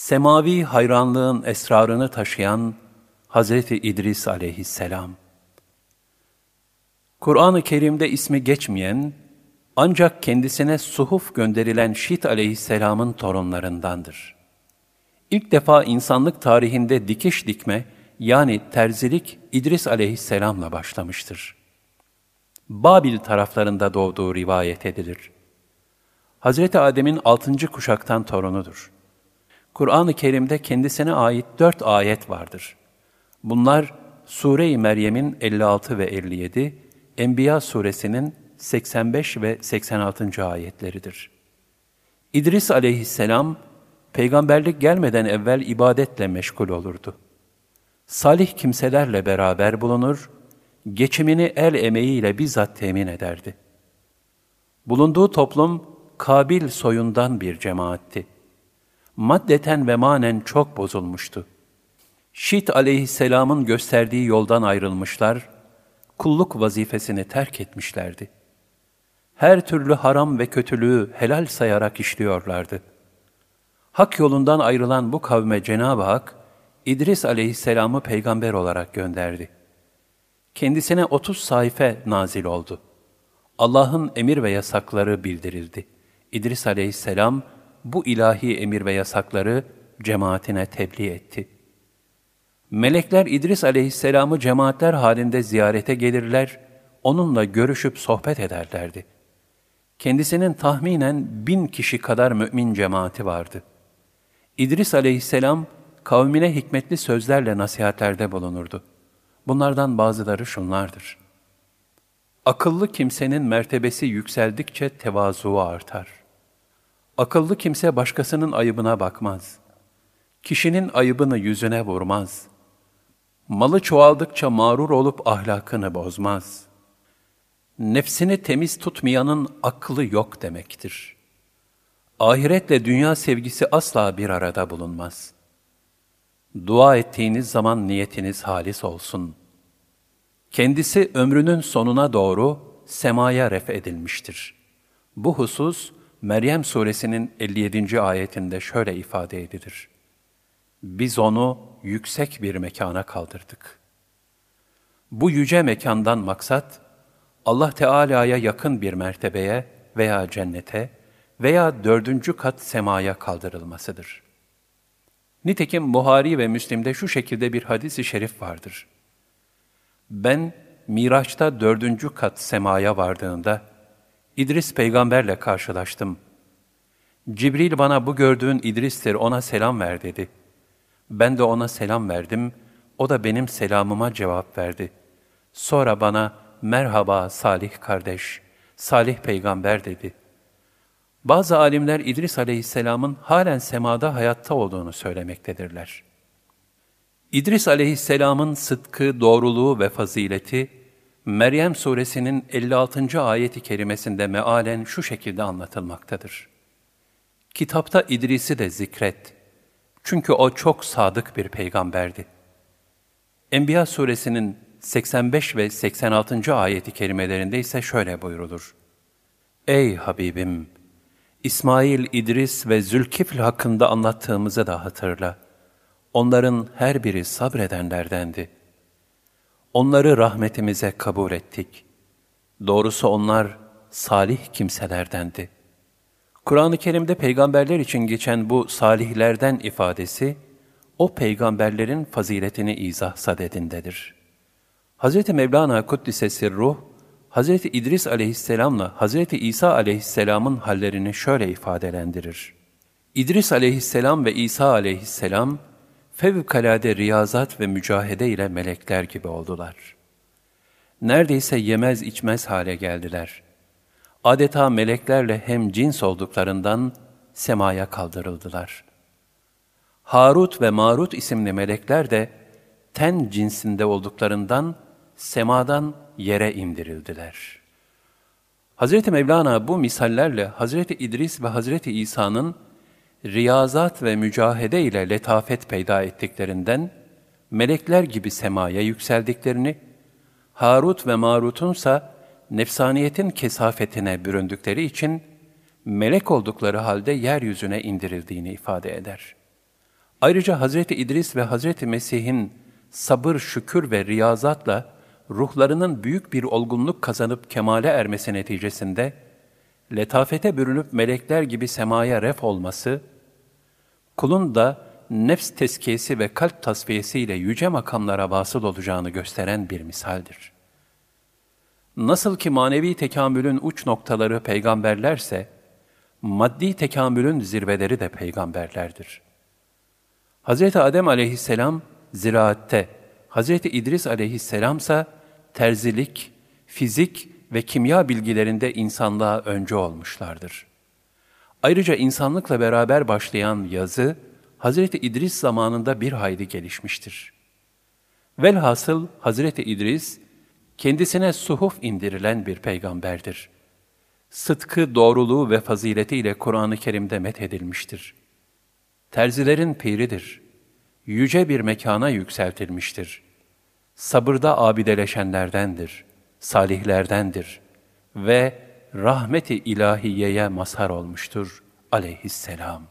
Semavi hayranlığın esrarını taşıyan Hazreti İdris aleyhisselam. Kur'an-ı Kerim'de ismi geçmeyen, ancak kendisine suhuf gönderilen Şit aleyhisselamın torunlarındandır. İlk defa insanlık tarihinde dikiş dikme, yani terzilik İdris aleyhisselamla başlamıştır. Babil taraflarında doğduğu rivayet edilir. Hazreti Adem'in altıncı kuşaktan torunudur. Kur'an-ı Kerim'de kendisine ait dört ayet vardır. Bunlar Sure-i Meryem'in 56 ve 57, Enbiya suresinin 85 ve 86. ayetleridir. İdris aleyhisselam, peygamberlik gelmeden evvel ibadetle meşgul olurdu. Salih kimselerle beraber bulunur, geçimini el emeğiyle bizzat temin ederdi. Bulunduğu toplum, Kabil soyundan bir cemaatti. Maddeten ve manen çok bozulmuştu. Şit aleyhisselamın gösterdiği yoldan ayrılmışlar, kulluk vazifesini terk etmişlerdi. Her türlü haram ve kötülüğü helal sayarak işliyorlardı. Hak yolundan ayrılan bu kavme Cenab-ı Hak, İdris aleyhisselamı peygamber olarak gönderdi. Kendisine 30 sayfa nazil oldu. Allah'ın emir ve yasakları bildirildi. İdris aleyhisselam bu ilahi emir ve yasakları cemaatine tebliğ etti. Melekler İdris aleyhisselamı cemaatler halinde ziyarete gelirler, onunla görüşüp sohbet ederlerdi. Kendisinin tahminen bin kişi kadar mümin cemaati vardı. İdris aleyhisselam kavmine hikmetli sözlerle nasihatlerde bulunurdu. Bunlardan bazıları şunlardır. Akıllı kimsenin mertebesi yükseldikçe tevazu artar. Akıllı kimse başkasının ayıbına bakmaz. Kişinin ayıbını yüzüne vurmaz. Malı çoğaldıkça mağrur olup ahlakını bozmaz. Nefsini temiz tutmayanın aklı yok demektir. Ahiretle dünya sevgisi asla bir arada bulunmaz. Dua ettiğiniz zaman niyetiniz halis olsun. Kendisi ömrünün sonuna doğru semaya ref edilmiştir. Bu husus Meryem suresinin 57. ayetinde şöyle ifade edilir. Biz onu yüksek bir mekana kaldırdık. Bu yüce mekandan maksat, Allah Teala'ya yakın bir mertebeye veya cennete veya dördüncü kat semaya kaldırılmasıdır. Nitekim Buhari ve Müslim'de şu şekilde bir hadis-i şerif vardır. Ben Miraç'ta dördüncü kat semaya vardığında, İdris peygamberle karşılaştım. Cibril bana bu gördüğün İdris'tir ona selam ver dedi. Ben de ona selam verdim, o da benim selamıma cevap verdi. Sonra bana merhaba Salih kardeş, Salih peygamber dedi. Bazı alimler İdris aleyhisselamın halen semada hayatta olduğunu söylemektedirler. İdris aleyhisselamın sıdkı, doğruluğu ve fazileti, Meryem suresinin 56. ayeti kerimesinde mealen şu şekilde anlatılmaktadır. Kitapta İdris'i de zikret. Çünkü o çok sadık bir peygamberdi. Enbiya suresinin 85 ve 86. ayeti kerimelerinde ise şöyle buyrulur. Ey Habibim! İsmail, İdris ve Zülkifl hakkında anlattığımızı da hatırla. Onların her biri sabredenlerdendi.'' Onları rahmetimize kabul ettik. Doğrusu onlar salih kimselerdendi. Kur'an-ı Kerim'de peygamberler için geçen bu salihlerden ifadesi, o peygamberlerin faziletini izah sadedindedir. Hz. Mevlana Kuddise Ruh, Hz. İdris aleyhisselamla Hz. İsa aleyhisselamın hallerini şöyle ifadelendirir. İdris aleyhisselam ve İsa aleyhisselam, fevkalade riyazat ve mücahede ile melekler gibi oldular. Neredeyse yemez içmez hale geldiler. Adeta meleklerle hem cins olduklarından semaya kaldırıldılar. Harut ve Marut isimli melekler de ten cinsinde olduklarından semadan yere indirildiler. Hazreti Mevlana bu misallerle Hazreti İdris ve Hazreti İsa'nın riyazat ve mücahede ile letafet peyda ettiklerinden, melekler gibi semaya yükseldiklerini, Harut ve Marut'unsa nefsaniyetin kesafetine büründükleri için, melek oldukları halde yeryüzüne indirildiğini ifade eder. Ayrıca Hazreti İdris ve Hazreti Mesih'in sabır, şükür ve riyazatla ruhlarının büyük bir olgunluk kazanıp kemale ermesi neticesinde, letafete bürünüp melekler gibi semaya ref olması, kulun da nefs teskiyesi ve kalp tasfiyesiyle yüce makamlara vasıl olacağını gösteren bir misaldir. Nasıl ki manevi tekamülün uç noktaları peygamberlerse, maddi tekamülün zirveleri de peygamberlerdir. Hz. Adem aleyhisselam ziraatte, Hz. İdris aleyhisselam ise terzilik, fizik ve kimya bilgilerinde insanlığa önce olmuşlardır. Ayrıca insanlıkla beraber başlayan yazı, Hz. İdris zamanında bir hayli gelişmiştir. Velhasıl Hz. İdris, kendisine suhuf indirilen bir peygamberdir. Sıtkı, doğruluğu ve faziletiyle Kur'an-ı Kerim'de methedilmiştir. Terzilerin piridir. Yüce bir mekana yükseltilmiştir. Sabırda abideleşenlerdendir, salihlerdendir ve rahmeti ilahiyeye mazhar olmuştur aleyhisselam.''